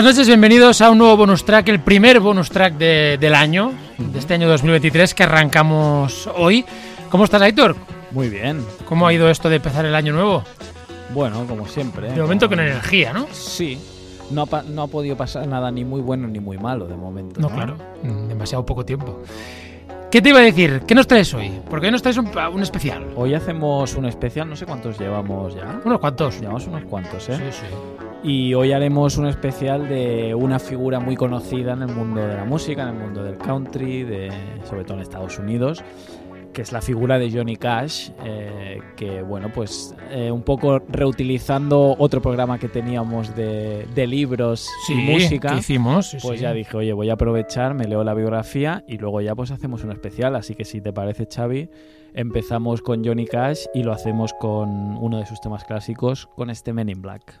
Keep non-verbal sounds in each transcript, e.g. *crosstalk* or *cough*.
Buenas noches, bienvenidos a un nuevo bonus track, el primer bonus track de- del año, de este año 2023 que arrancamos hoy. ¿Cómo estás, Aitor? Muy bien. ¿Cómo ha ido esto de empezar el año nuevo? Bueno, como siempre. ¿eh? De momento Como- con energía, ¿no? Sí. No ha, no ha podido pasar nada ni muy bueno ni muy malo de momento. No, claro, mm, demasiado poco tiempo. ¿Qué te iba a decir? ¿Qué nos traes hoy? Porque hoy nos traes un, un especial. Hoy hacemos un especial, no sé cuántos llevamos ya. Unos cuantos. Llevamos unos cuantos, ¿eh? Sí, sí. Y hoy haremos un especial de una figura muy conocida en el mundo de la música, en el mundo del country, de, sobre todo en Estados Unidos, que es la figura de Johnny Cash, eh, que bueno, pues eh, un poco reutilizando otro programa que teníamos de, de libros Sí, y música. ¿qué hicimos? Sí, Pues sí. ya dije, oye, voy a aprovechar, me leo la biografía y luego ya pues hacemos un especial. Así que si te parece, Xavi, empezamos con Johnny Cash y lo hacemos con uno de sus temas clásicos, con este Men in Black.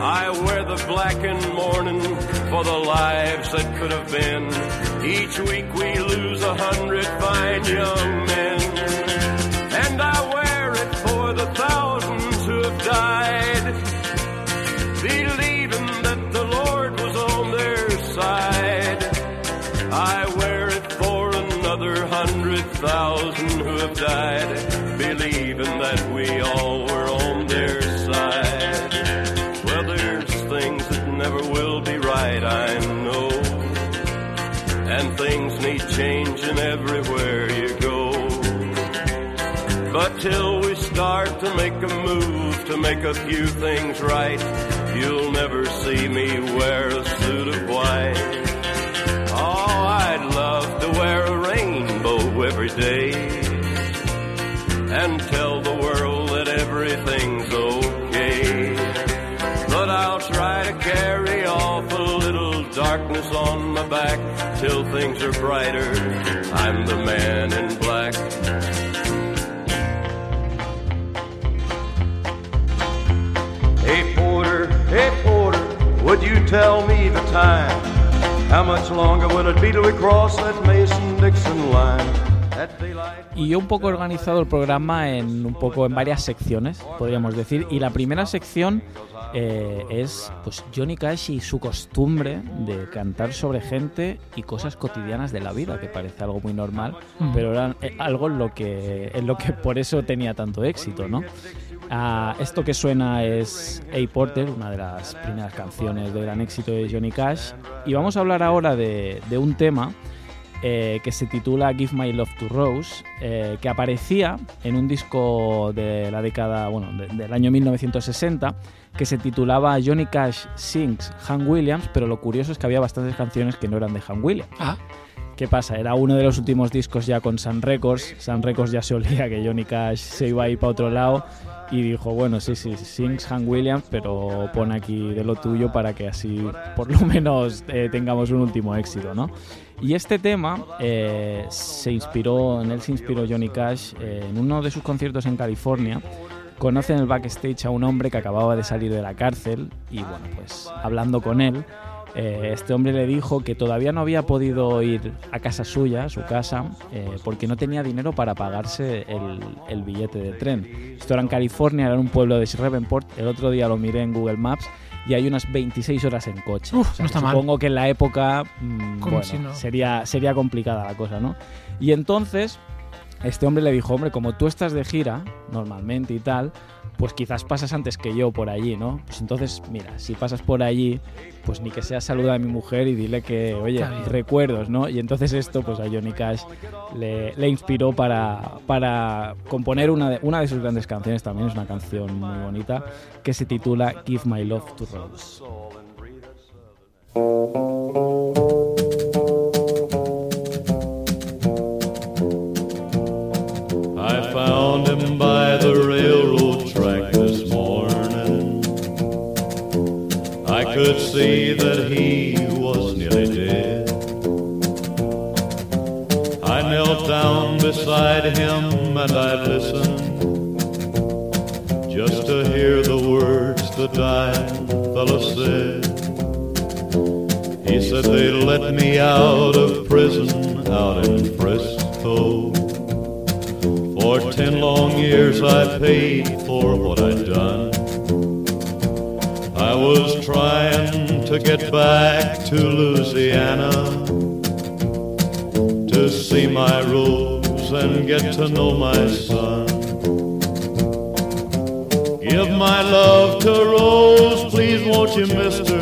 I wear the black in mourning for the lives that could have been. Each week we lose a hundred fine young men. And I wear it for the thousands who have died, believing that the Lord was on their side. I wear it for another hundred thousand who have died, believing that Till we start to make a move to make a few things right, you'll never see me wear a suit of white. Oh, I'd love to wear a rainbow every day and tell the world that everything's okay. But I'll try to carry off a little darkness on my back till things are brighter. I'm the man in black. Tell me the time? How much longer will it be till we cross that Mason-Dixon line? Y yo un poco he organizado el programa en un poco en varias secciones, podríamos decir. Y la primera sección eh, es pues Johnny Cash y su costumbre de cantar sobre gente y cosas cotidianas de la vida, que parece algo muy normal, Mm. pero era eh, algo en lo que en lo que por eso tenía tanto éxito, ¿no? Ah, esto que suena es A Porter, una de las primeras canciones de gran éxito de Johnny Cash. Y vamos a hablar ahora de, de un tema eh, que se titula Give My Love to Rose, eh, que aparecía en un disco de la década, bueno, de- del año 1960, que se titulaba Johnny Cash Sings Han Williams, pero lo curioso es que había bastantes canciones que no eran de Han Williams. Ah, ¿Qué pasa? Era uno de los últimos discos ya con Sun Records. Sun Records ya se olía que Johnny Cash se iba a ir para otro lado y dijo, bueno, sí, sí, sings Han Williams, pero pon aquí de lo tuyo para que así por lo menos eh, tengamos un último éxito, ¿no? Y este tema eh, se inspiró, en él se inspiró Johnny Cash eh, en uno de sus conciertos en California. Conoce en el backstage a un hombre que acababa de salir de la cárcel y bueno, pues hablando con él, eh, este hombre le dijo que todavía no había podido ir a casa suya, a su casa, eh, porque no tenía dinero para pagarse el, el billete de tren. Esto era en California, era en un pueblo de Shreveport. El otro día lo miré en Google Maps y hay unas 26 horas en coche. Uf, O sea, no está mal. Supongo que en la época mm, Como bueno, si no. sería, sería complicada la cosa, ¿no? Y entonces este hombre le dijo, hombre, como tú estás de gira normalmente y tal, pues quizás pasas antes que yo por allí, ¿no? Pues entonces, mira, si pasas por allí, pues ni que sea saluda a mi mujer y dile que, oye, recuerdos, ¿no? Y entonces esto, pues a Johnny Cash le, le inspiró para, para componer una de, una de sus grandes canciones, también es una canción muy bonita, que se titula Give My Love to Rose. See that he was nearly dead. I knelt down beside him and I listened just to hear the words the dying fellow said. He said they let me out of prison out in Frisco. For ten long years I paid for what I'd done. Trying to get back to Louisiana to see my Rose and get to know my son. Give my love to Rose, please won't you, mister?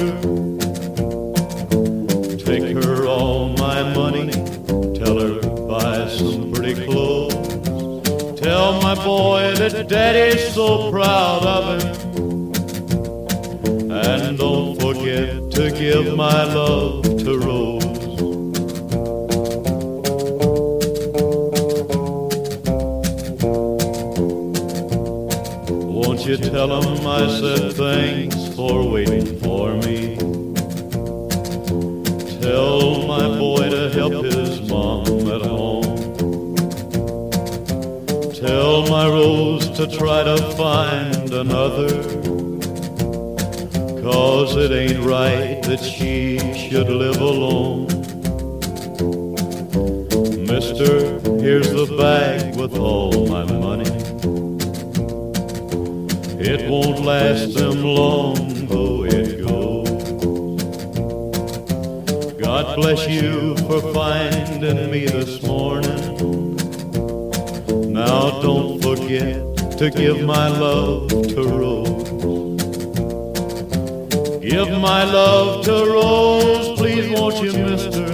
Take her all my money, tell her buy some pretty clothes. Tell my boy that daddy's so proud of him. Give my love to Rose. Won't you tell him I said thanks for waiting for me? Tell my boy to help his mom at home. Tell my Rose to try to find another. Cause it ain't right that she should live alone. Mister, here's the bag with all my money. It won't last them long, though it goes. God bless you for finding me this morning. Now don't forget to give my love to Rose. Give my love to Rose, please won't you, mister?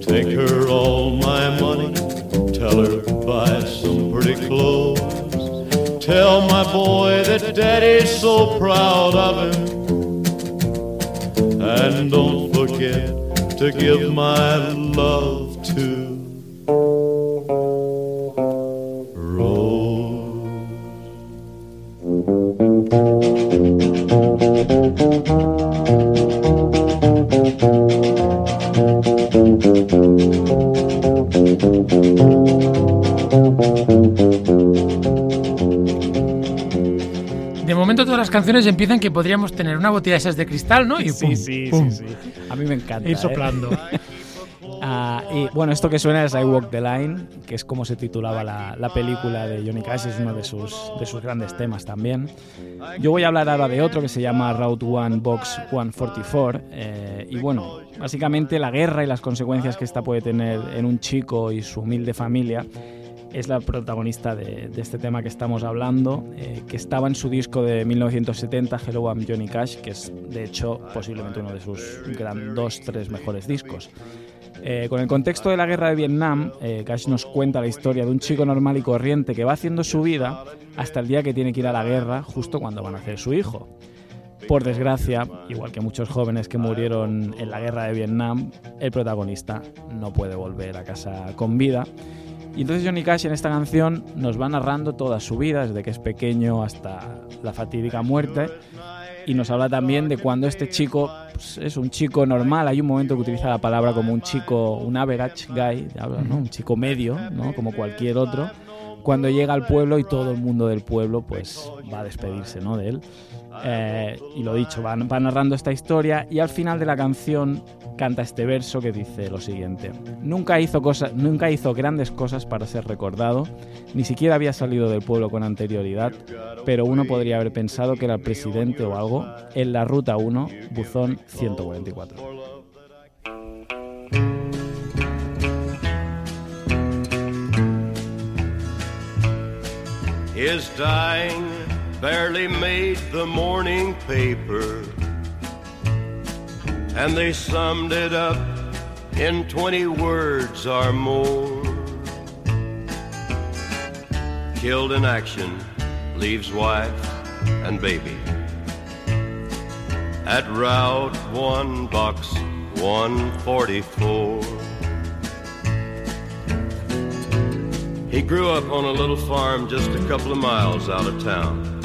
Take her all my money, tell her buy some pretty clothes. Tell my boy that daddy's so proud of him. And don't forget to give my love to canciones empiezan que podríamos tener una botella de esas de cristal, ¿no? Y Sí, pum, sí, pum, sí, sí. A mí me encanta. Ir ¿eh? soplando. Ah, y bueno, esto que suena es I Walk the Line, que es como se titulaba la, la película de Johnny Cash, es uno de sus, de sus grandes temas también. Yo voy a hablar ahora de otro que se llama Route 1 Box 144. eh, y bueno, básicamente la guerra y las consecuencias que esta puede tener en un chico y su humilde familia es la protagonista de, este tema que estamos hablando, eh, que estaba en su disco de 1970, Hello I'm Johnny Cash, que es de hecho posiblemente uno de sus dos, tres mejores discos. Eh, con el contexto de la guerra de Vietnam, eh, Cash nos cuenta la historia de un chico normal y corriente que va haciendo su vida hasta el día que tiene que ir a la guerra, justo cuando van a nacer su hijo. Por desgracia, igual que muchos jóvenes que murieron en la guerra de Vietnam, el protagonista no puede volver a casa con vida. Y entonces Johnny Cash en esta canción nos va narrando toda su vida, desde que es pequeño hasta la fatídica muerte. y nos habla también de cuando este chico pues, es un chico normal. Hay un momento que utiliza la palabra como un chico, un average guy, ¿no? un chico medio, ¿no? como cualquier otro. Cuando llega al pueblo y todo el mundo del pueblo pues va a despedirse ¿no? de él. Eh, y lo dicho, va, narrando esta historia y al final de la canción canta este verso que dice lo siguiente: Nunca hizo, cosas, nunca hizo grandes cosas para ser recordado, ni siquiera había salido del pueblo con anterioridad, pero uno podría haber pensado que era el presidente o algo en la ruta 1, buzón 144. His dying barely made the morning paper, and they summed it up in 20 words or more. Killed in action, leaves wife and baby. At Route 1, Box 144. He grew up on a little farm just a couple of miles out of town.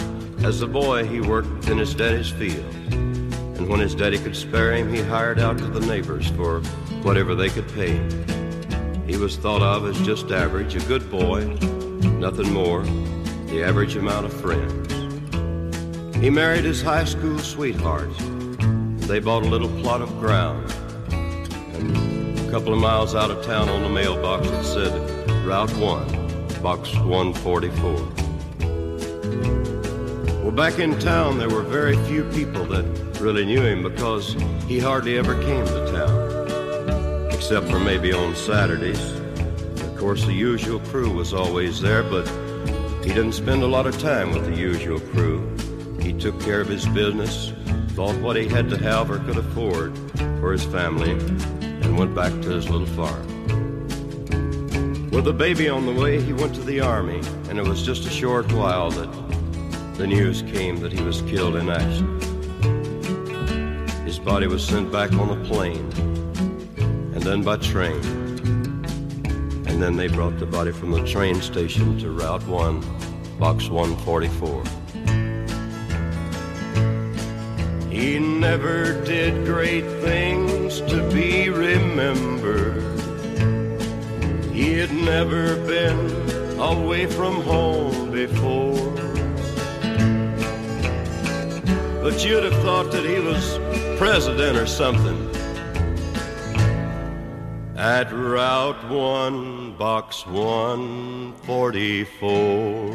As a boy, he worked in his daddy's field. And when his daddy could spare him, he hired out to the neighbors for whatever they could pay him. He was thought of as just average, a good boy, nothing more, the average amount of friends. He married his high school sweetheart. They bought a little plot of ground. And a couple of miles out of town on the mailbox it said Route 1, Box 144. Well, back in town, there were very few people that really knew him because he hardly ever came to town, except for maybe on Saturdays. Of course, the usual crew was always there, but he didn't spend a lot of time with the usual crew. He took care of his business, thought what he had to have or could afford for his family, and went back to his little farm. With a baby on the way, he went to the army, and it was just a short while that the news came that he was killed in action. His body was sent back on a plane, and then by train. And then they brought the body from the train station to Route 1, Box 144. He never did great things to be remembered. He had never been away from home before. But you'd have thought that he was president or something. At Route 1, Box 144.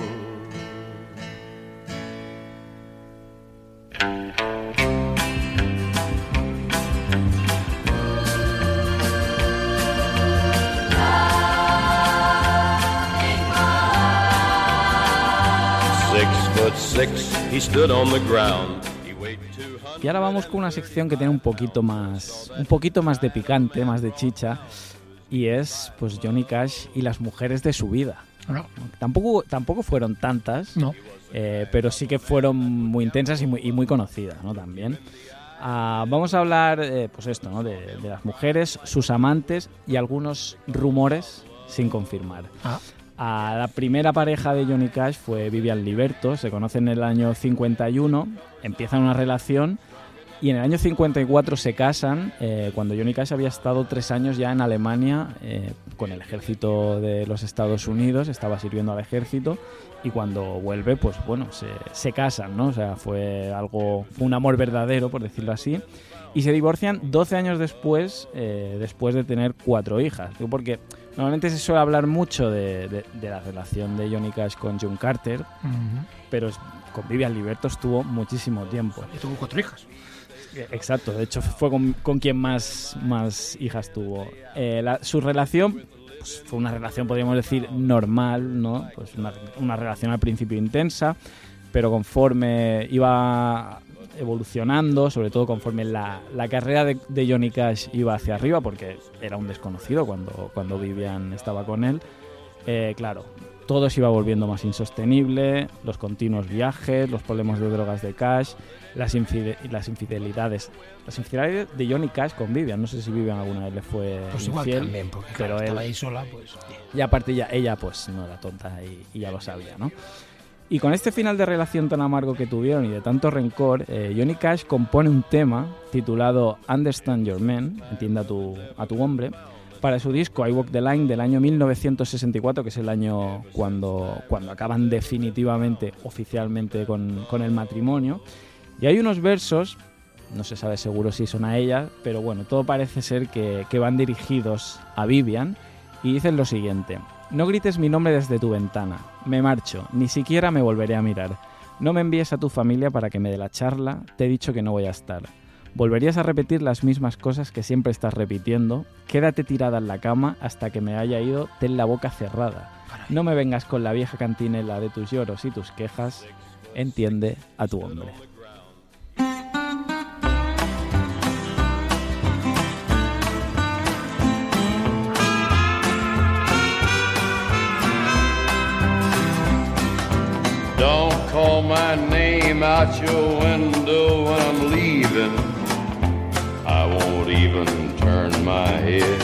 Six foot six, he stood on the ground. He weighed 200 Y ahora vamos con una sección que tiene un poquito más, un poquito más de picante, más de chicha, y es pues Johnny Cash y las mujeres de su vida. No, Tampoco, tampoco fueron tantas, no. eh, pero sí que fueron muy intensas y muy, y muy conocidas, ¿no? También. Ah, vamos a hablar, eh, pues esto, ¿no? De, de las mujeres, sus amantes y algunos rumores sin confirmar. Ah, A la primera pareja de Johnny Cash fue Vivian Liberto, se conocen en el año 51, empiezan una relación y en el año 54 se casan, eh, cuando Johnny Cash había estado tres años ya en Alemania eh, con el ejército de los Estados Unidos, estaba sirviendo al ejército y cuando vuelve, pues bueno, se, se casan, ¿no? O sea, fue algo, fue un amor verdadero, por decirlo así. Y se divorcian 12 años después, eh, después de tener cuatro hijas. Digo, Porque normalmente se suele hablar mucho de, de- de la relación de Johnny Cash con John Carter, pero con Vivian Liberto estuvo muchísimo tiempo. Y tuvo cuatro hijas. Exacto, de hecho fue con, con quien más, más hijas tuvo. Eh, su relación pues, fue una relación, podríamos decir, normal, ¿no? Pues una, relación al principio intensa, pero conforme iba evolucionando, sobre todo conforme la, la carrera de, de Johnny Cash iba hacia arriba, porque era un desconocido cuando, cuando Vivian estaba con él, eh, claro, todo se iba volviendo más insostenible, los continuos viajes, los problemas de drogas de Cash, las, infide- las infidelidades. Las infidelidades de Johnny Cash con Vivian, no sé si Vivian alguna vez le fue Pues igual infiel, también, porque pero claro, estaba él- ahí sola, pues. y aparte ya, ella pues no era tonta y, y ya lo sabía, ¿no? Y con este final de relación tan amargo que tuvieron y de tanto rencor, eh, Johnny Cash compone un tema titulado Understand Your Man, entienda a tu, a tu hombre, para su disco I Walk the Line del año 1964, que es el año cuando, cuando acaban definitivamente, oficialmente con, con el matrimonio. Y hay unos versos, no se sabe seguro si son a ella, pero bueno, todo parece ser que, que van dirigidos a Vivian y dicen lo siguiente. No grites mi nombre desde tu ventana. Me marcho, ni siquiera me volveré a mirar. No me envíes a tu familia para que me dé la charla, te he dicho que no voy a estar. Volverías a repetir las mismas cosas que siempre estás repitiendo. Quédate tirada en la cama hasta que me haya ido, ten la boca cerrada. No me vengas con la vieja cantinela de tus lloros y tus quejas. Entiende a tu hombre. Out your window when I'm leaving. I won't even turn my head.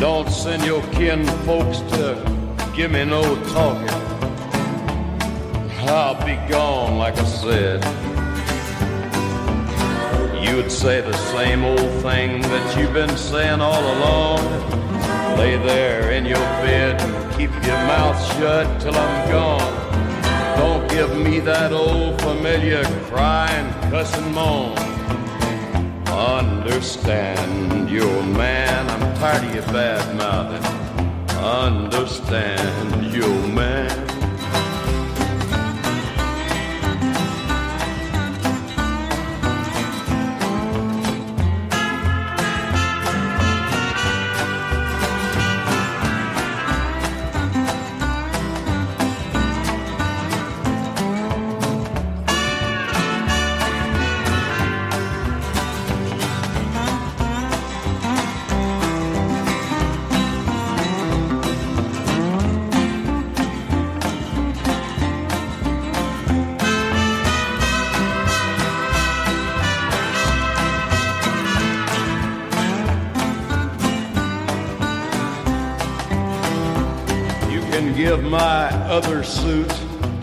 Don't send your kin folks to give me no talking. I'll be gone, like I said. You'd say the same old thing that you've been saying all along. Lay there in your bed and keep your mouth shut till I'm gone. Give me that old familiar cry and cuss and moan. Understand, you old man, I'm tired of your bad mouthing. Understand, you man.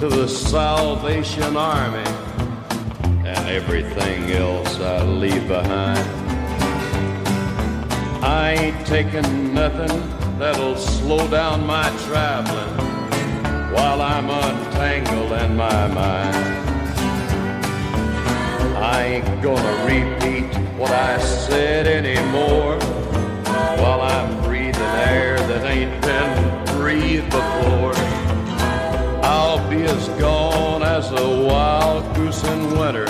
To the Salvation Army and everything else I leave behind. I ain't taking nothing that'll slow down my traveling while I'm untangled in my mind. I ain't gonna repeat what I said anymore while I'm breathing air that ain't been breathed before. Be as gone as a wild goose in winter.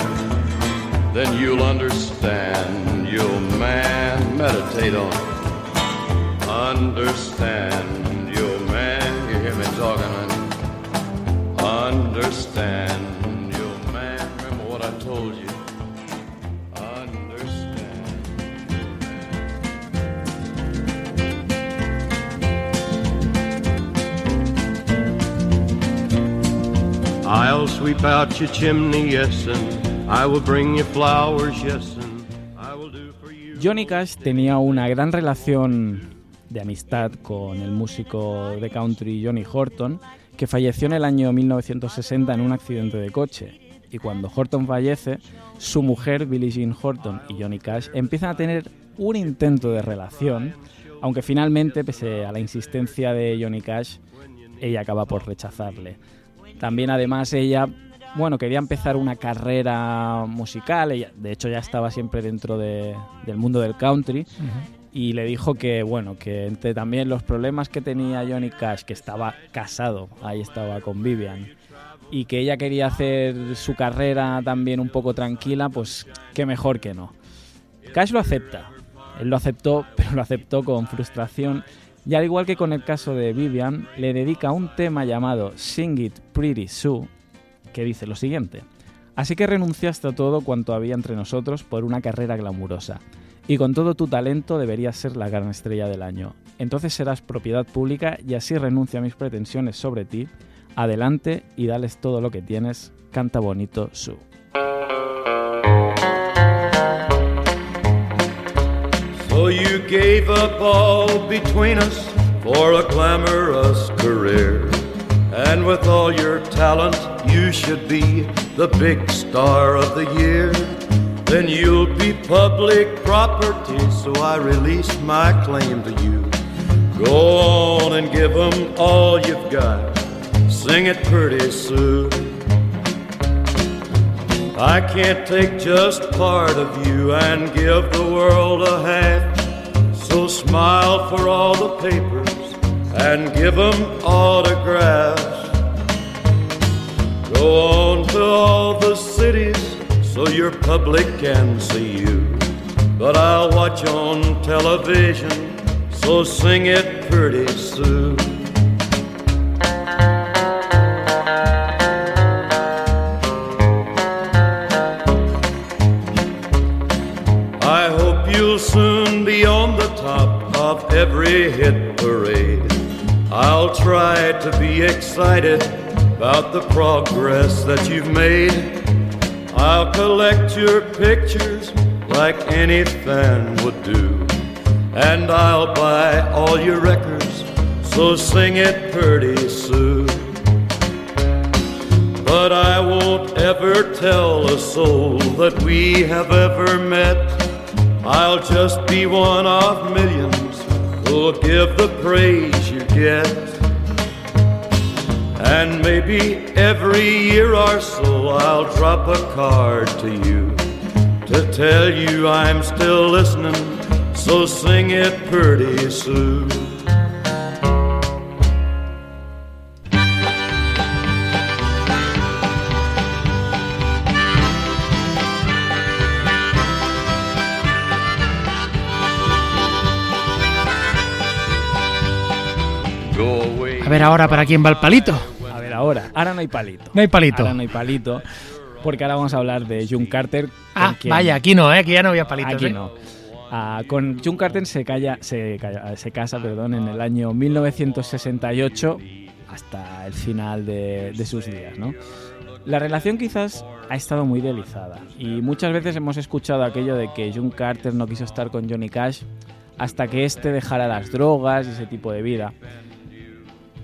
Then you'll understand, you'll man meditate on it. Understand, you'll man, you hear me talking, honey? Understand, I'll sweep out your chimney, yes, and I will bring you flowers, yes, and I will do for you. Johnny Cash tenía una gran relación de amistad con el músico de country Johnny Horton, que falleció en el año 1960 en un accidente de coche. Y cuando Horton fallece, su mujer, Billie Jean Horton, y Johnny Cash empiezan a tener un intento de relación, aunque finalmente, pese a la insistencia de Johnny Cash, ella acaba por rechazarle. También además ella, bueno, quería empezar una carrera musical, ella de hecho ya estaba siempre dentro de- del mundo del country. Y le dijo que, bueno, que entre también los problemas que tenía Johnny Cash, que estaba casado, ahí estaba con Vivian, y que ella quería hacer su carrera también un poco tranquila, pues qué mejor que no. Cash lo acepta, él lo aceptó, *laughs* pero lo aceptó con frustración y al igual que con el caso de Vivian, le dedica un tema llamado Sing It Pretty Sue, que dice lo siguiente. Así que renunciaste a todo cuanto había entre nosotros por una carrera glamurosa. Y con todo tu talento deberías ser la gran estrella del año. Entonces serás propiedad pública y así renuncio a mis pretensiones sobre ti. Adelante y dales todo lo que tienes. Canta bonito, Sue. So you gave up all between us for a glamorous career. And with all your talent, you should be the big star of the year. Then you'll be public property, so I release my claim to you. Go on and give 'em all you've got. Sing it pretty Sue. I can't take just part of you and give the world a half. So smile for all the papers and give 'em autographs. Go on to all the cities so your public can see you. But I'll watch on television, so sing it pretty Sue. Every hit parade. I'll try to be excited about the progress that you've made. I'll collect your pictures like any fan would do. And I'll buy all your records, so sing it pretty Sue. But I won't ever tell a soul that we have ever met. I'll just be one of millions who'll give the praise you get. And maybe every year or so I'll drop a card to you to tell you I'm still listening, so sing it pretty Sue. Ver ahora para quién va el palito. A ver, ahora, ahora no hay palito. No hay palito. Ahora no hay palito, porque ahora vamos a hablar de June Carter. Ah, quien- vaya, aquí no, ¿eh? Aquí ya no había palitos. Aquí ¿eh? no. Ah, con June Carter se, calla, se, calla- se casa perdón, en el año 1968 hasta el final de, de sus días. ¿no? La relación quizás ha estado muy delizada y muchas veces hemos escuchado aquello de que June Carter no quiso estar con Johnny Cash hasta que éste dejara las drogas y ese tipo de vida.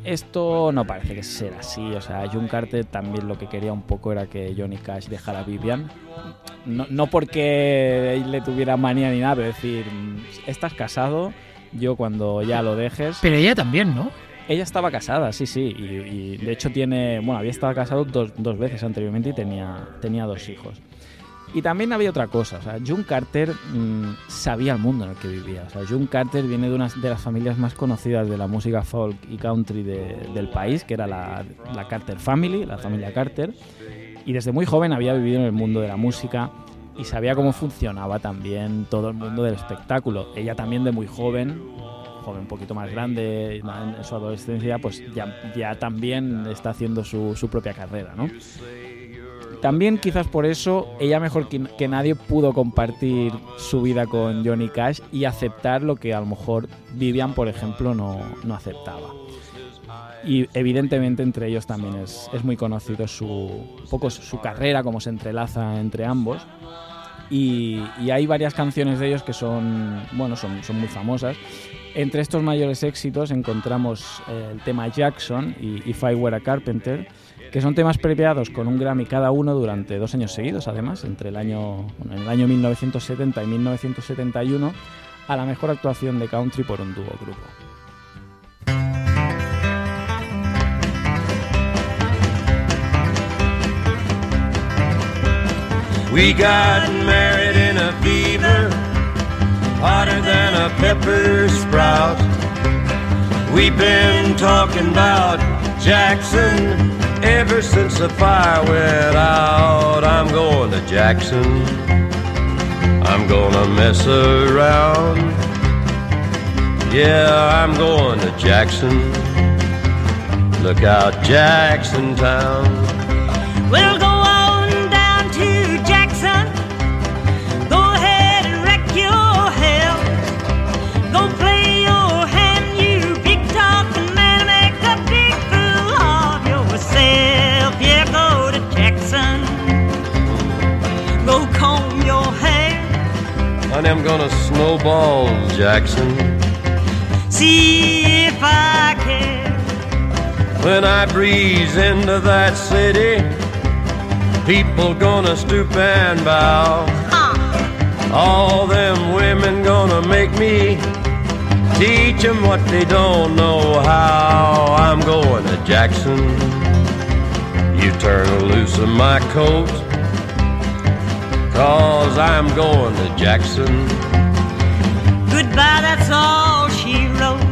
Esto no parece que sea así, o sea, June Carter también lo que quería un poco era que Johnny Cash dejara a Vivian. No, no porque le tuviera manía ni nada, pero decir, mm, estás casado, yo cuando ya lo dejes... Pero ella también, ¿no? Ella estaba casada, sí, sí, y, y de hecho tiene, bueno, había estado casado dos, dos veces anteriormente y tenía, tenía dos hijos. Y también había otra cosa, o sea, June Carter mm, sabía el mundo en el que vivía. O sea, June Carter viene de una de las familias más conocidas de la música folk y country de- del país, que era la, la Carter Family, la familia Carter. Y desde muy joven había vivido en el mundo de la música y sabía cómo funcionaba también todo el mundo del espectáculo. Ella también de muy joven, joven un poquito más grande en su adolescencia, pues ya, ya también está haciendo su, su propia carrera, ¿no? También quizás por eso ella mejor que, nadie pudo compartir su vida con Johnny Cash y aceptar lo que a lo mejor Vivian, por ejemplo, no, no aceptaba. Y evidentemente entre ellos también es, es muy conocido su, poco su carrera, cómo se entrelaza entre ambos. Y, y hay varias canciones de ellos que son, bueno, son, son muy famosas. Entre estos mayores éxitos encontramos eh, el tema Jackson y If I Were a Carpenter, que son temas premiados con un Grammy cada uno durante dos años seguidos, además, entre el año, el año 1970 y 1971, a la mejor actuación de country por un dúo grupo. We got married in a fever, hotter than a pepper sprout. We've been talking about Jackson ever since the fire went out. I'm going to Jackson. I'm gonna mess around. Yeah, I'm going to Jackson. Look out, Jackson Town. We'll go I'm gonna snowball Jackson. See if I care. When I breeze into that city, people gonna stoop and bow. All them women gonna make me teach 'em what they don't know how. I'm going to Jackson. You turn loose of my coat, cause I'm going to Jackson. Goodbye, that's all she wrote.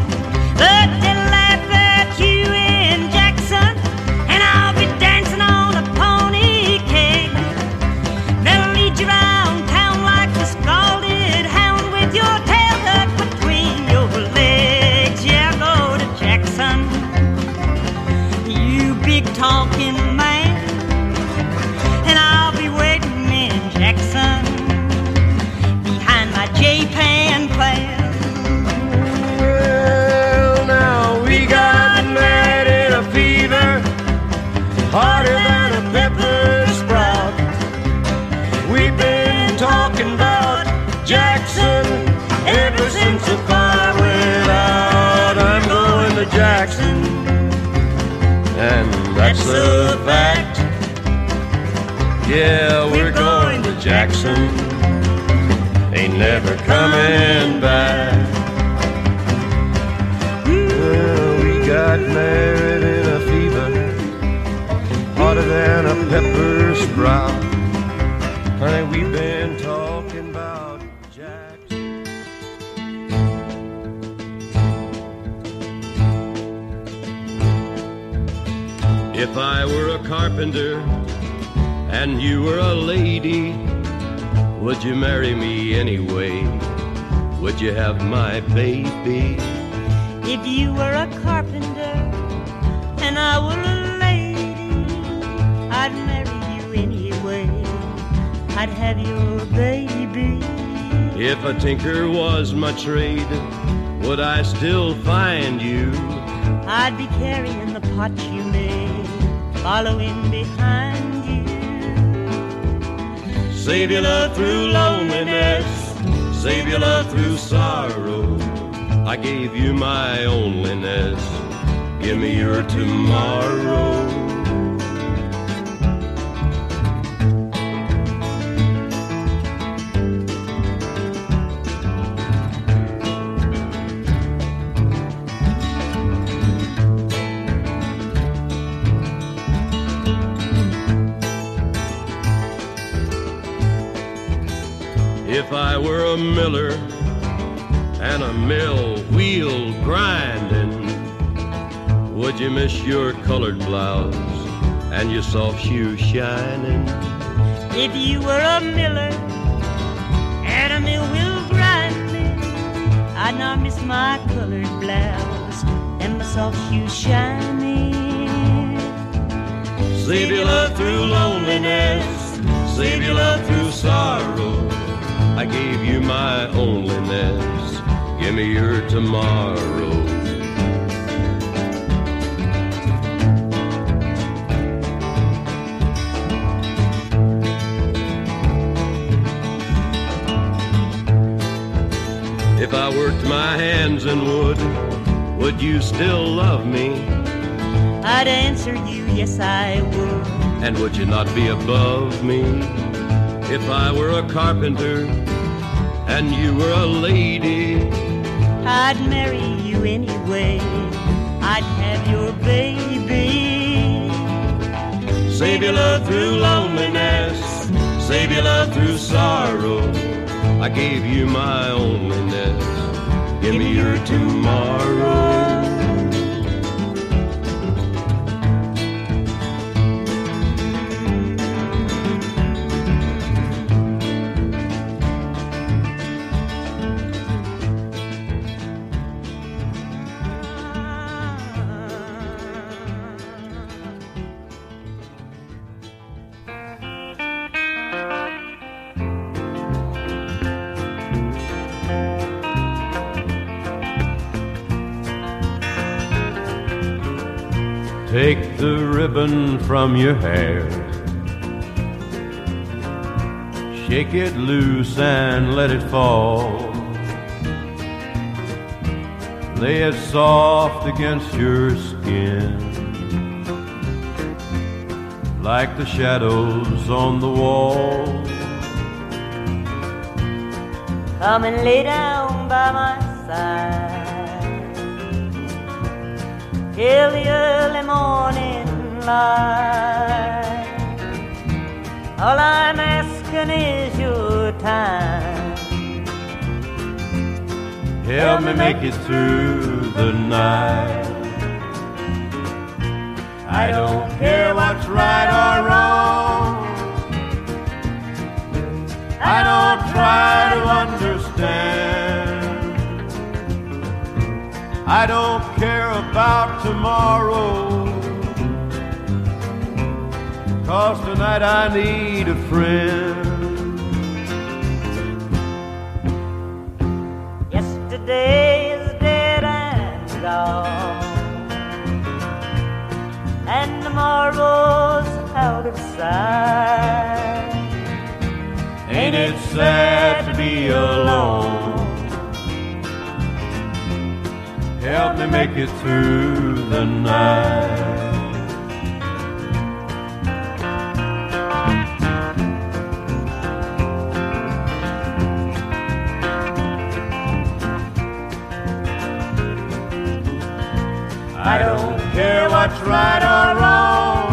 Yeah, we're going to Jackson. Ain't never coming back. Well, we got married in a fever, hotter than a pepper sprout. Honey, we've been talking about Jackson. If I were a carpenter and you were a lady, would you marry me anyway? Would you have my baby? If you were a carpenter and I were a lady, I'd marry you anyway. I'd have your baby. If a tinker was my trade, would I still find you? I'd be carrying the pot you made, following behind. Save your love through loneliness, save your love through sorrow. I gave you my onlyness, give me your tomorrow. Miller and a mill wheel grinding, would you miss your colored blouse and your soft shoes shining? If you were a miller and a mill wheel grinding, I'd not miss my colored blouse and my soft shoes shining. Save your love through loneliness, save your love through sorrow. I gave you my onlyness, give me your tomorrow. If I worked my hands in wood, would you still love me? I'd answer you, yes, I would. And would you not be above me if I were a carpenter and you were a lady? I'd marry you anyway. I'd have your baby. Save your love through loneliness, save your love through sorrow. I gave you my onlyness, give me your tomorrow. From your hair. Shake it loose and let it fall. Lay it soft against your skin. like the shadows on the wall. Come and lay down by my side till the early morning All I'm asking is your time. Help me make it through the night. I don't care what's right or wrong. I don't try to understand. I don't care about tomorrow. Cause tonight I need a friend. Yesterday is dead and gone, and tomorrow's out of sight. Ain't it sad to be alone? Help me make it through the night. What's right or wrong.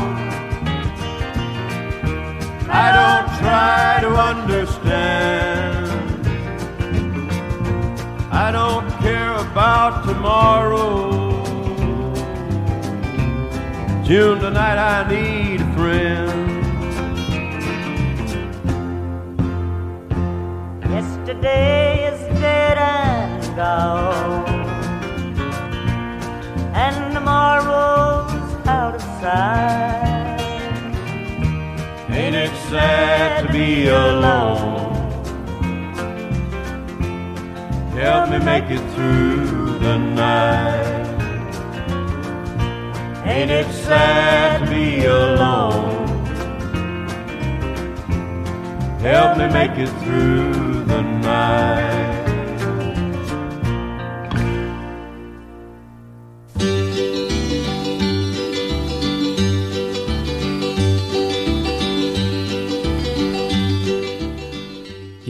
I don't try to understand. I don't care about tomorrow. June tonight I need a friend. Yesterday is dead and gone, sad to be alone? Help me make it through the night. Ain't it sad to be alone? Help me make it through the night.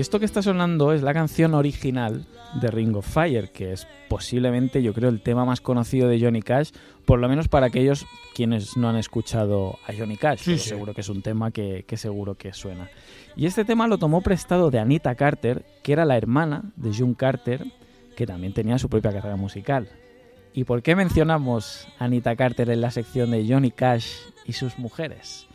Esto que está sonando es la canción original de Ring of Fire, que es posiblemente, yo creo, el tema más conocido de Johnny Cash, por lo menos para aquellos quienes no han escuchado a Johnny Cash. Sí, pero sí. Seguro que es un tema que, que seguro que suena. Y este tema lo tomó prestado de Anita Carter, que era la hermana de June Carter, que también tenía su propia carrera musical. ¿Y por qué mencionamos a Anita Carter en la sección de Johnny Cash y sus mujeres?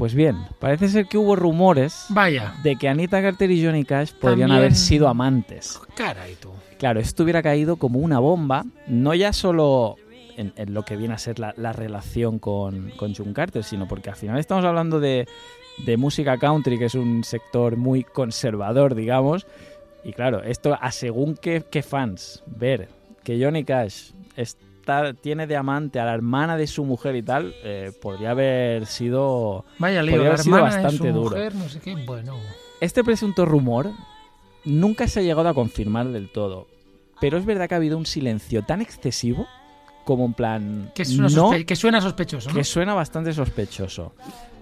Pues bien, parece ser que hubo rumores Vaya. de que Anita Carter y Johnny Cash podrían También- haber sido amantes. Caray, tú. Claro, esto hubiera caído como una bomba, no ya solo en, en lo que viene a ser la, la relación con, con June Carter, sino porque al final estamos hablando de, de música country, que es un sector muy conservador, digamos. Y claro, esto a según qué, qué fans ver que Johnny Cash está, tiene de amante a la hermana de su mujer y tal, eh, podría haber sido Vaya lío, Podría la haber sido hermana de bastante su duro. mujer, no sé qué. Bueno. Este presunto rumor nunca se ha llegado a confirmar del todo, pero es verdad que ha habido un silencio tan excesivo como en plan Que, suena no, sospe- que suena sospechoso, ¿no? que suena bastante sospechoso.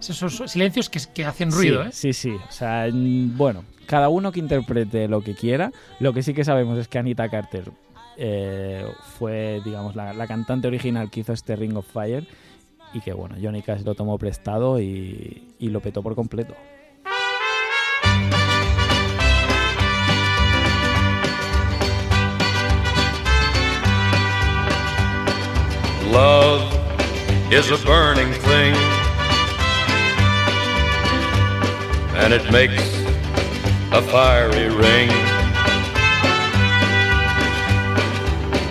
Esos silencios que, que hacen ruido, sí, ¿eh? Sí, sí, o sea, bueno, cada uno que interprete lo que quiera. Lo que sí que sabemos es que Anita Carter eh, fue, digamos, la, la cantante original que hizo este Ring of Fire y que, bueno, Johnny Cash lo tomó prestado y, y lo petó por completo. Love is a burning thing, and it makes a fiery ring.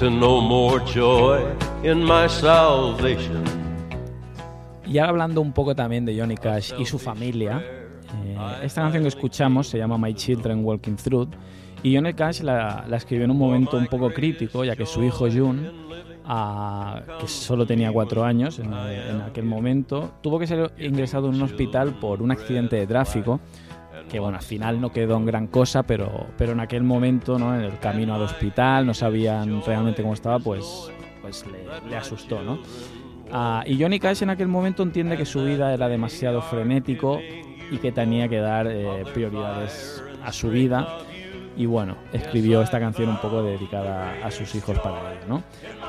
to no more joy in my salvation. Y ahora hablando un poco también de Johnny Cash y su familia, eh, esta canción que escuchamos se llama My Children Walking Through y Johnny Cash la, la escribió en un momento un poco crítico, ya que su hijo June, ah, que solo tenía cuatro años en, en aquel momento, tuvo que ser ingresado en un hospital por un accidente de tráfico que bueno, al final no quedó en gran cosa, pero, pero en aquel momento, ¿no? en el camino al hospital, no sabían realmente cómo estaba, pues, pues le, asustó, ¿no? Ah, y Johnny Cash en aquel momento entiende que su vida era demasiado frenético y que tenía que dar eh, prioridades a su vida. Y bueno, escribió esta canción un poco dedicada a sus hijos para ella, ¿no?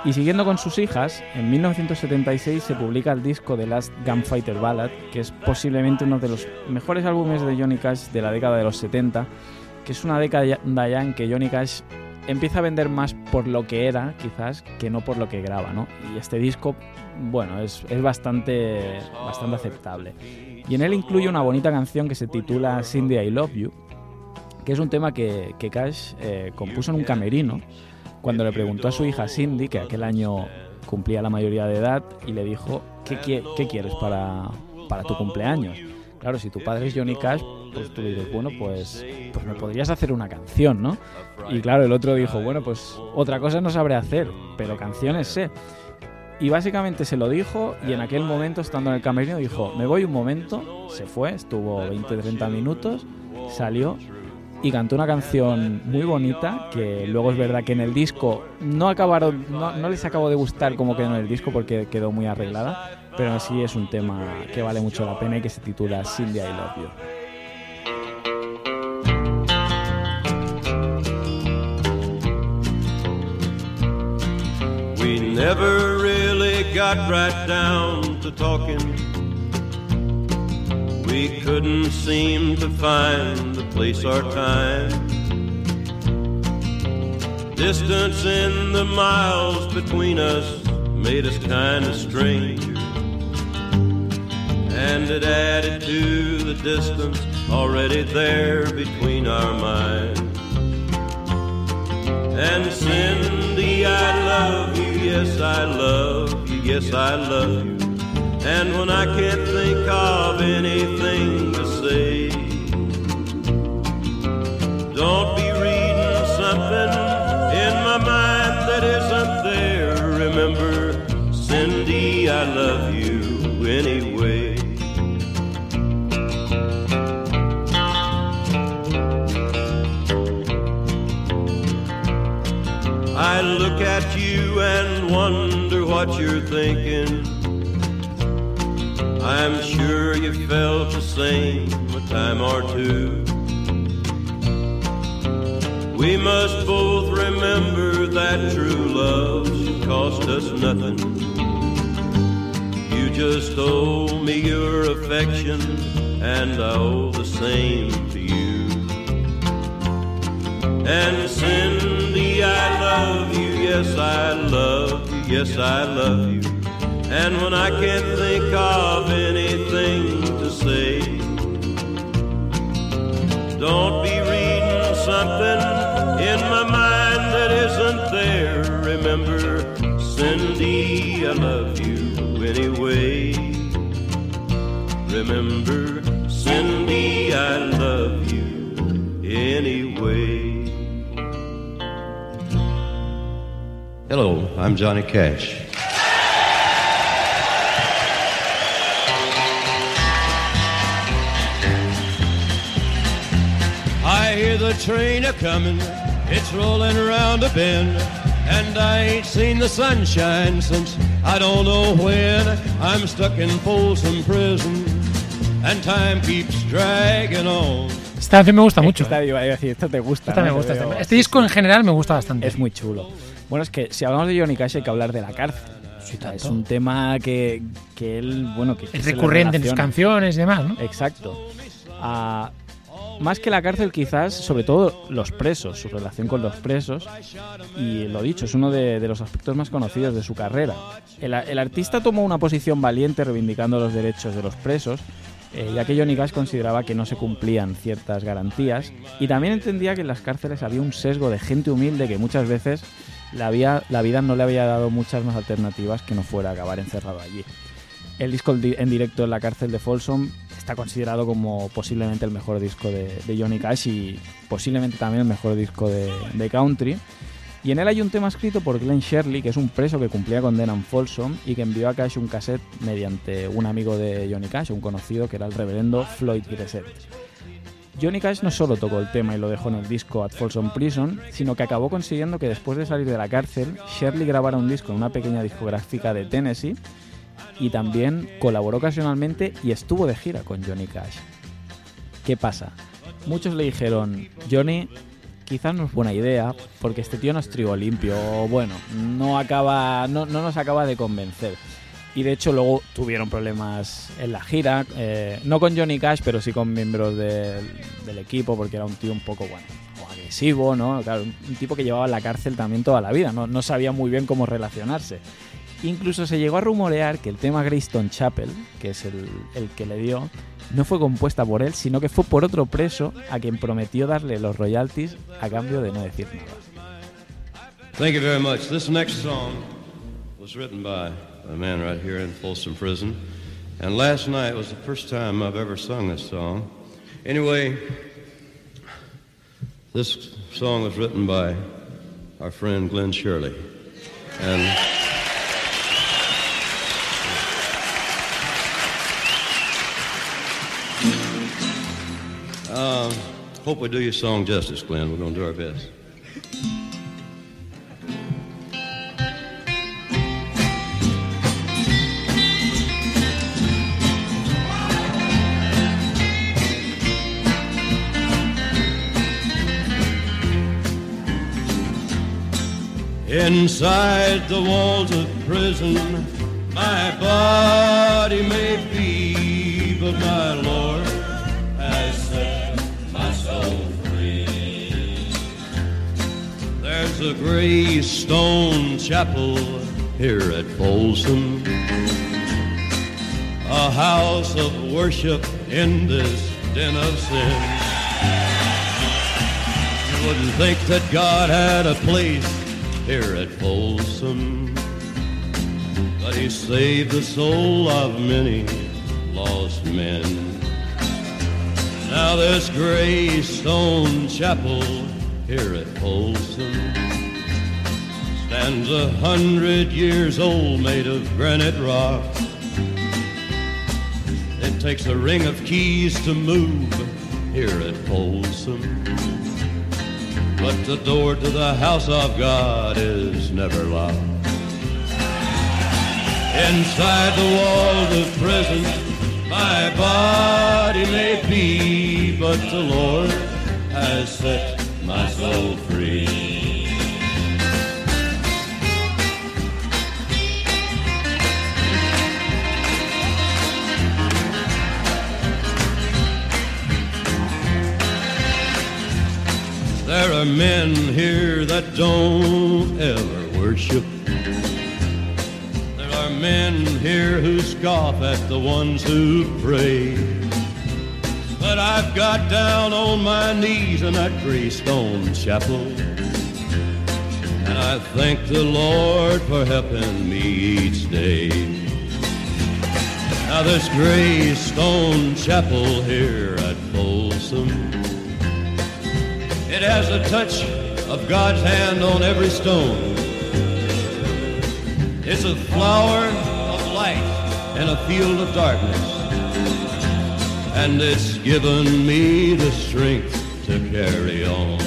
Y siguiendo con sus hijas, en 1976 se publica el disco The Last Gunfighter Ballad, que es posiblemente uno de los mejores álbumes de Johnny Cash de la década de los 70, que es una década ya en que Johnny Cash empieza a vender más por lo que era, quizás, que no por lo que graba, ¿no? Y este disco, bueno, es, es bastante, bastante aceptable. Y en él incluye una bonita canción que se titula Cindy I Love You, es un tema que, que Cash eh, compuso en un camerino cuando le preguntó a su hija Cindy, que aquel año cumplía la mayoría de edad, y le dijo, ¿qué, quie- qué quieres para, para tu cumpleaños? Claro, si tu padre es Johnny Cash, pues tú dices, bueno, pues, pues me podrías hacer una canción, ¿no? Y claro, el otro dijo, bueno, pues otra cosa no sabré hacer, pero canciones sé. Y básicamente se lo dijo y en aquel momento, estando en el camerino, dijo, me voy un momento, se fue, estuvo 20-30 minutos, salió y cantó una canción muy bonita que luego es verdad que en el disco no acabaron, no, no les acabó de gustar como quedó en el disco porque quedó muy arreglada, pero sí es un tema que vale mucho la pena y que se titula Cindy I Love You. We never really got right down to talking. We couldn't seem to find the place or time. Distance in the miles between us made us kind of strangers. And it added to the distance already there between our minds. And Cindy, I love you, yes, I love you, yes, I love you. And when I can't think of anything to say, don't be reading something in my mind that isn't there. Remember, Cindy, I love you anyway. I look at you and wonder what you're thinking. I'm sure you felt the same a time or two. We must both remember that true love should cost us nothing. You just owe me your affection, and I owe the same to you. And Cindy, I love you, yes, I love you, yes, I love you. And when I can't think of anything to say, don't be reading something in my mind that isn't there. Remember, Cindy, I love you anyway. Remember, Cindy, I love you anyway. Hello, I'm Johnny Cash. Hear the train a coming, it's rolling around a bend, and I ain't seen the sunshine since I don't know when. I'm stuck in Folsom Prison, and time keeps dragging on. Esta canción me gusta mucho. Esta, eh. iba a decir, esto te gusta. Esta ¿no? me gusta. veo- Este, este disco en general me gusta bastante. Es muy chulo. Bueno, es que si hablamos de Johnny Cash hay que hablar de la cárcel. Sí, es un tema que, que él, bueno, que, Es recurrente en sus canciones y demás, ¿no? Exacto. Ah, más que la cárcel, quizás, sobre todo los presos, su relación con los presos. Y lo dicho, es uno de, los aspectos más conocidos de su carrera. El, artista tomó una posición valiente reivindicando los derechos de los presos, eh, ya que Johnny consideraba que no se cumplían ciertas garantías. Y también entendía que en las cárceles había un sesgo de gente humilde que muchas veces la, la vida no le había dado muchas más alternativas que no fuera acabar encerrado allí. El disco di- en directo en la cárcel de Folsom está considerado como posiblemente el mejor disco de, de Johnny Cash y posiblemente también el mejor disco de, country. Y en él hay un tema escrito por Glenn Shirley, que es un preso que cumplía condena en Folsom y que envió a Cash un cassette mediante un amigo de Johnny Cash, un conocido que era el reverendo Floyd Gresset. Johnny Cash no solo tocó el tema y lo dejó en el disco At Folsom Prison, sino que acabó consiguiendo que después de salir de la cárcel, Shirley grabara un disco en una pequeña discográfica de Tennessee y también colaboró ocasionalmente y estuvo de gira con Johnny Cash. ¿Qué pasa? Muchos le dijeron, Johnny, quizás no es buena idea porque este tío no es trigo limpio o bueno, no, acaba, no, no nos acaba de convencer. Y de hecho luego tuvieron problemas en la gira, eh, no con Johnny Cash, pero sí con miembros del, equipo porque era un tío un poco, bueno, agresivo, ¿no? Claro, un un tipo que llevaba en la cárcel también toda la vida, no, no sabía muy bien cómo relacionarse. Incluso se llegó a rumorear que el tema Greystone Chapel, que es el, el que le dio, no fue compuesta por él, sino que fue por otro preso a quien prometió darle los royalties a cambio de no decir nada. Thank you very much. This next song was written by a man right here in Folsom Prison. And last night was the first time I've ever sung this song. Anyway, this song was written by our friend Glenn Shirley. And uh, hope we do your song justice, Glen. We're going to do our best. Inside the walls of prison, my body may be, but my Lord a gray stone chapel here at Folsom, a house of worship in this den of sin. You wouldn't think that God had a place here at Folsom, but He saved the soul of many lost men. Now this gray stone chapel here at Folsom stands a hundred years old, made of granite rock. It takes a ring of keys to move here at Folsom. But the door to the house of God is never locked. Inside the walls of prison, my body may be, but the Lord has set my soul free. There are men here that don't ever worship. There are men here who scoff at the ones who pray. But I've got down on my knees in that gray stone chapel. And I thank the Lord for helping me each day. Now this gray stone chapel here at Folsom, it has a touch of God's hand on every stone. It's a flower of light in a field of darkness. And it's given me the strength to carry on.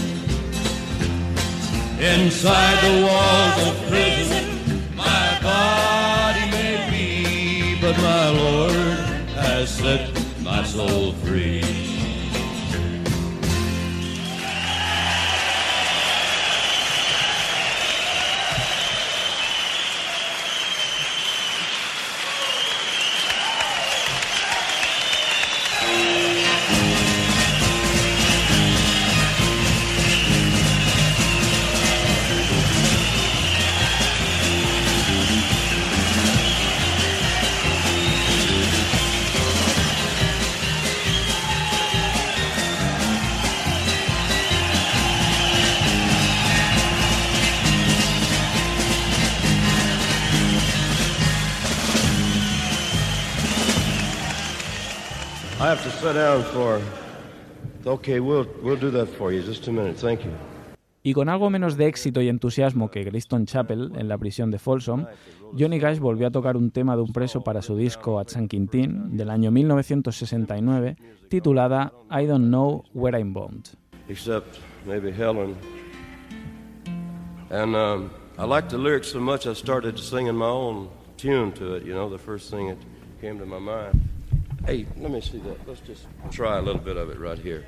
Inside the walls of prison, my body may be, but my Lord has set my soul free. Down for. Okay, we'll we'll do that for you. Just a minute. Thank you. Y con algo menos de éxito y entusiasmo que Greystone Chapel en la prisión de Folsom, Johnny Cash volvió a tocar un tema de un preso para su disco At San Quintín del año 1969, titulada I Don't Know Where I'm Bound. Except maybe Helen. And um, I liked the lyrics so much I started singing my own tune to it. You know, the first thing that came to my mind. Hey, let me see that. Let's just try a little bit of it right here.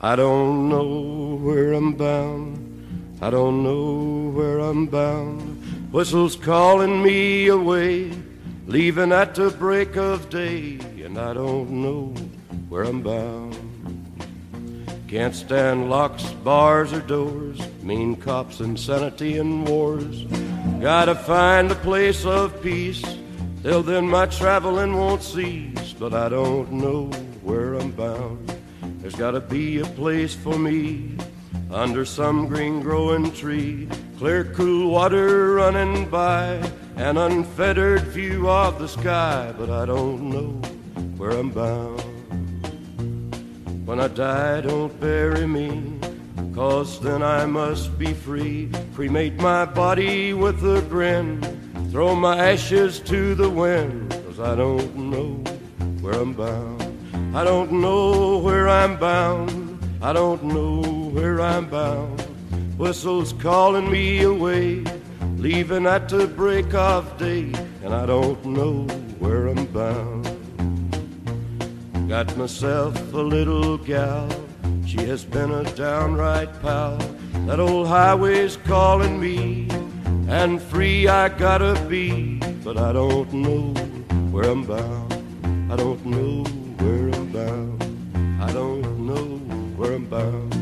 I don't know where I'm bound. I don't know where I'm bound. Whistles calling me away, leaving at the break of day, and I don't know where I'm bound. Can't stand locks, bars, or doors, mean cops, insanity, and wars. Gotta find a place of peace, till then my traveling won't cease, but I don't know where I'm bound. There's gotta be a place for me under some green growing tree, clear, cool water running by, an unfettered view of the sky, but I don't know where I'm bound. When I die, don't bury me, cause then I must be free. Cremate my body with a grin, throw my ashes to the wind, cause I don't know where I'm bound. I don't know where I'm bound. I don't know where I'm bound. Whistles calling me away, leaving at the break of day, and I don't know where I'm bound. Got myself a little gal, she has been a downright pal. That old highway's calling me, and free I gotta be, but I don't know where I'm bound. I don't know where I'm bound. I don't know where I'm bound.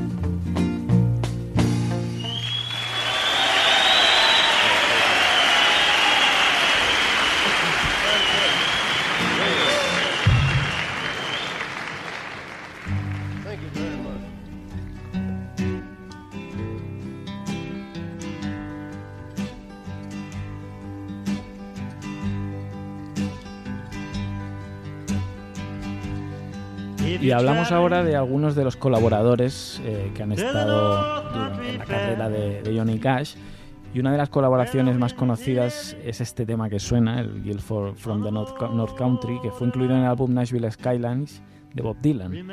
Y hablamos ahora de algunos de los colaboradores eh, que han estado en la carrera de Johnny Cash. Y una de las colaboraciones más conocidas es este tema que suena, el Guilford from the North, North Country, que fue incluido en el álbum Nashville Skylines de Bob Dylan.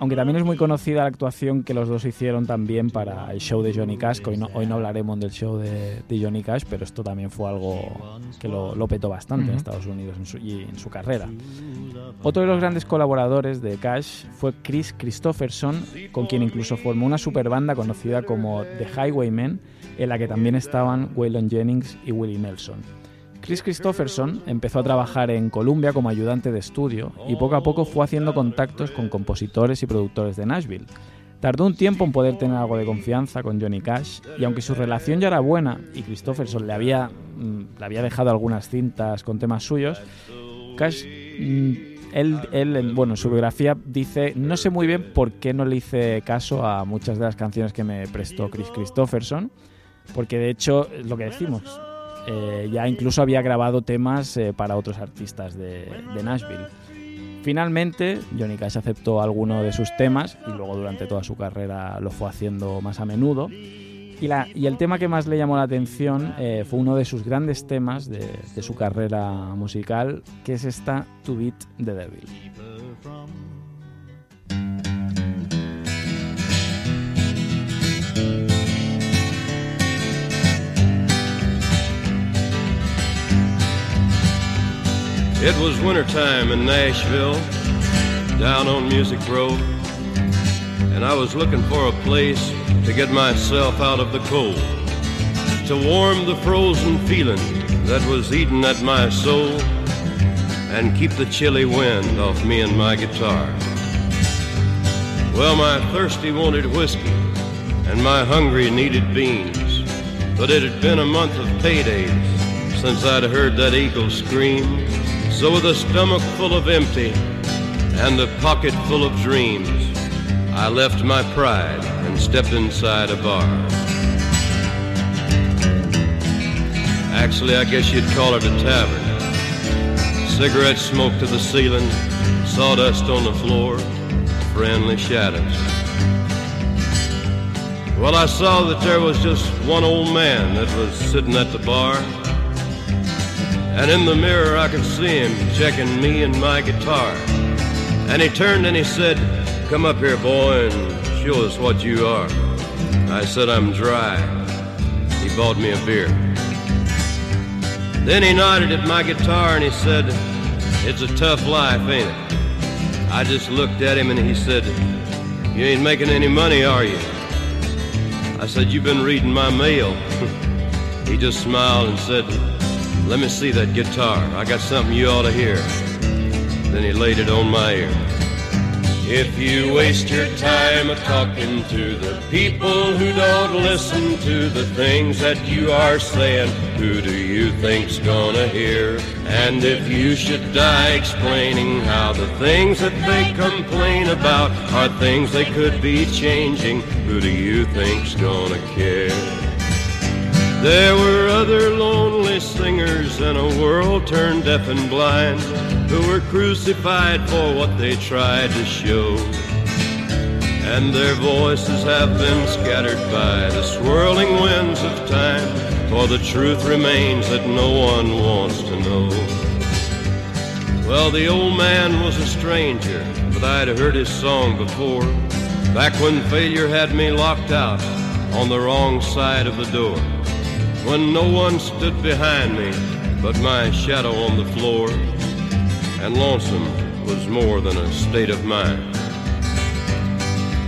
Aunque también es muy conocida la actuación que los dos hicieron también para el show de Johnny Cash, hoy no, hoy no hablaremos del show de, de Johnny Cash, pero esto también fue algo que lo, lo petó bastante en. Estados Unidos en su- y en su carrera. Otro de los grandes colaboradores de Cash fue Chris Christopherson, con quien incluso formó una super banda conocida como The Highwaymen, en la que también estaban Waylon Jennings y Willie Nelson. Chris Christopherson empezó a trabajar en Columbia como ayudante de estudio y poco a poco fue haciendo contactos con compositores y productores de Nashville. Tardó un tiempo en poder tener algo de confianza con Johnny Cash y aunque su relación ya era buena y Christopherson le había, mm, le había dejado algunas cintas con temas suyos, Cash, mm, él, él, en- bueno, en su biografía dice, no sé muy bien por qué no le hice caso a muchas de las canciones que me prestó Chris Christopherson, porque de hecho, lo que decimos, eh, ya incluso había grabado temas eh, para otros artistas de, Nashville. Finalmente, Johnny Cash aceptó alguno de sus temas y luego durante toda su carrera lo fue haciendo más a menudo. Y el tema que más le llamó la atención eh, fue uno de sus grandes temas de, de su carrera musical, que es esta To Beat the Devil. It was wintertime in Nashville, down on Music Row, and I was looking for a place to get myself out of the cold, to warm the frozen feeling that was eating at my soul, and keep the chilly wind off me and my guitar. Well, my thirsty wanted whiskey, and my hungry needed beans, but it had been a month of paydays since I'd heard that eagle scream. So with a stomach full of empty and a pocket full of dreams, I left my pride and stepped inside a bar. Actually, I guess you'd call it a tavern. Cigarette smoke to the ceiling, sawdust on the floor, friendly shadows. Well, I saw that there was just one old man that was sitting at the bar. And in the mirror I could see him checking me and my guitar. And he turned and he said, Come up here, boy, and show us what you are. I said, I'm dry. He bought me a beer. Then he nodded at my guitar and he said, It's a tough life, ain't it? I just looked at him and he said, You ain't making any money, are you? I said, You've been reading my mail. *laughs* he just smiled and said, Let me see that guitar. I got something you ought to hear. Then he laid it on my ear. If you waste your time a talking to the people who don't listen to the things that you are saying, who do you think's gonna hear? And if you should die explaining how the things that they complain about are things they could be changing, who do you think's gonna care? There were other lonely singers in a world turned deaf and blind who were crucified for what they tried to show. And their voices have been scattered by the swirling winds of time, for the truth remains that no one wants to know. Well, the old man was a stranger, but I'd heard his song before, back when failure had me locked out on the wrong side of the door when no one stood behind me but my shadow on the floor, and lonesome was more than a state of mind.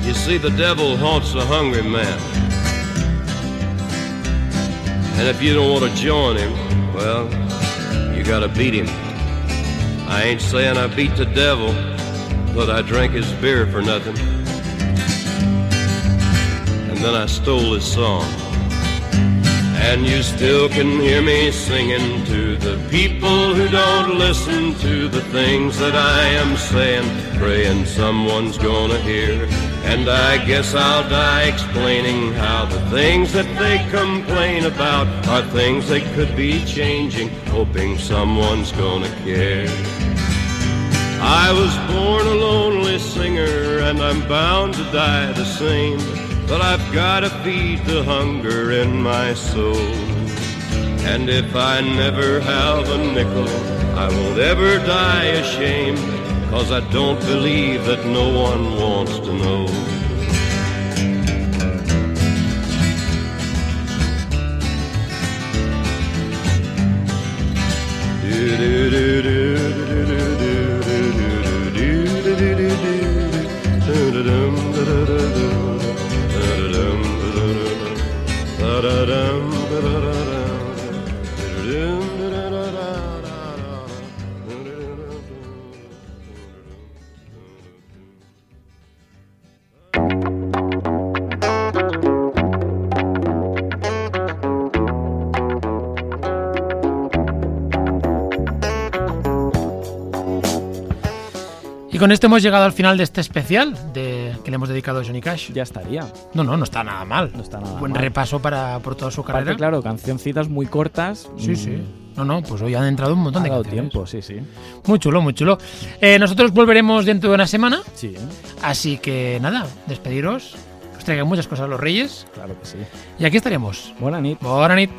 You see, the devil haunts a hungry man, and if you don't want to join him, well, you gotta beat him. I ain't saying I beat the devil, but I drank his beer for nothing. And then I stole his song. And you still can hear me singing to the people who don't listen to the things that I am saying, praying someone's gonna hear. And I guess I'll die explaining how the things that they complain about are things they could be changing, hoping someone's gonna care. I was born a lonely singer and I'm bound to die the same. But I've gotta feed the hunger in my soul. And if I never have a nickel, I won't ever die ashamed. Cause I don't believe that no one wants to know. do do do do da da da da da Y con esto hemos llegado al final de este especial de, que le hemos dedicado a Johnny Cash. Ya estaría. No, no, no está nada mal. No está nada Buen mal. repaso para, por toda su Aparte, carrera. claro, cancioncitas muy cortas. Sí, mm, sí. No, no, pues hoy han entrado un montón Ha de dado canciones. tiempo, sí, sí. Muy chulo, muy chulo. Eh, nosotros volveremos dentro de una semana, Sí, ¿eh? así que nada, despediros. Os traigan muchas cosas los Reyes. claro que sí. Y aquí estaremos. Buena nit. Buena nit.